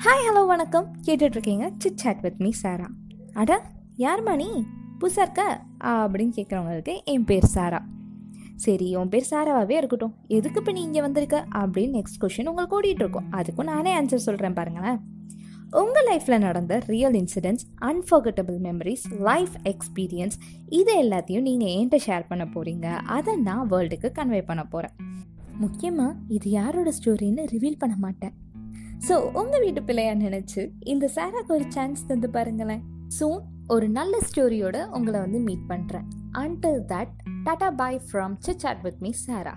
Hi hello வணக்கம். கேட்டுட்ருக்கீங்க chit chat with me Sara அட யார்மா நீ? புதுசாக இருக்க? ஆ, அப்படின்னு கேட்குறவங்களுக்கு என் பேர் சாரா சரி உன் பேர் சாராவாகவே இருக்கட்டும். எதுக்கு இப்போ நீ இங்கே வந்திருக்க? அப்படின்னு நெக்ஸ்ட் கொஷின் உங்களுக்கு ஓடிட்டுருக்கோம் அதுக்கும் நானே ஆன்சர் சொல்கிறேன் பாருங்களேன். உங்கள் லைஃப்பில் நடந்த real incidents unforgettable memories life experience இது எல்லாத்தையும் நீங்கள் என்கிட்ட ஷேர் பண்ண போகிறீங்க அதை நான் வேர்ல்டுக்கு கன்வே பண்ண போகிறேன் முக்கியமாக இது யாரோட ஸ்டோரின்னு ரிவீல் பண்ண மாட்டேன். ஸோ உங்கள் வீட்டு பிள்ளையா நினச்சி இந்த சாராக்கு ஒரு சான்ஸ் தந்து பாருங்களேன். ஸோ ஒரு நல்ல ஸ்டோரியோட உங்களை வந்து மீட் பண்ணுறேன் until that tata bye from chit chat with me Sara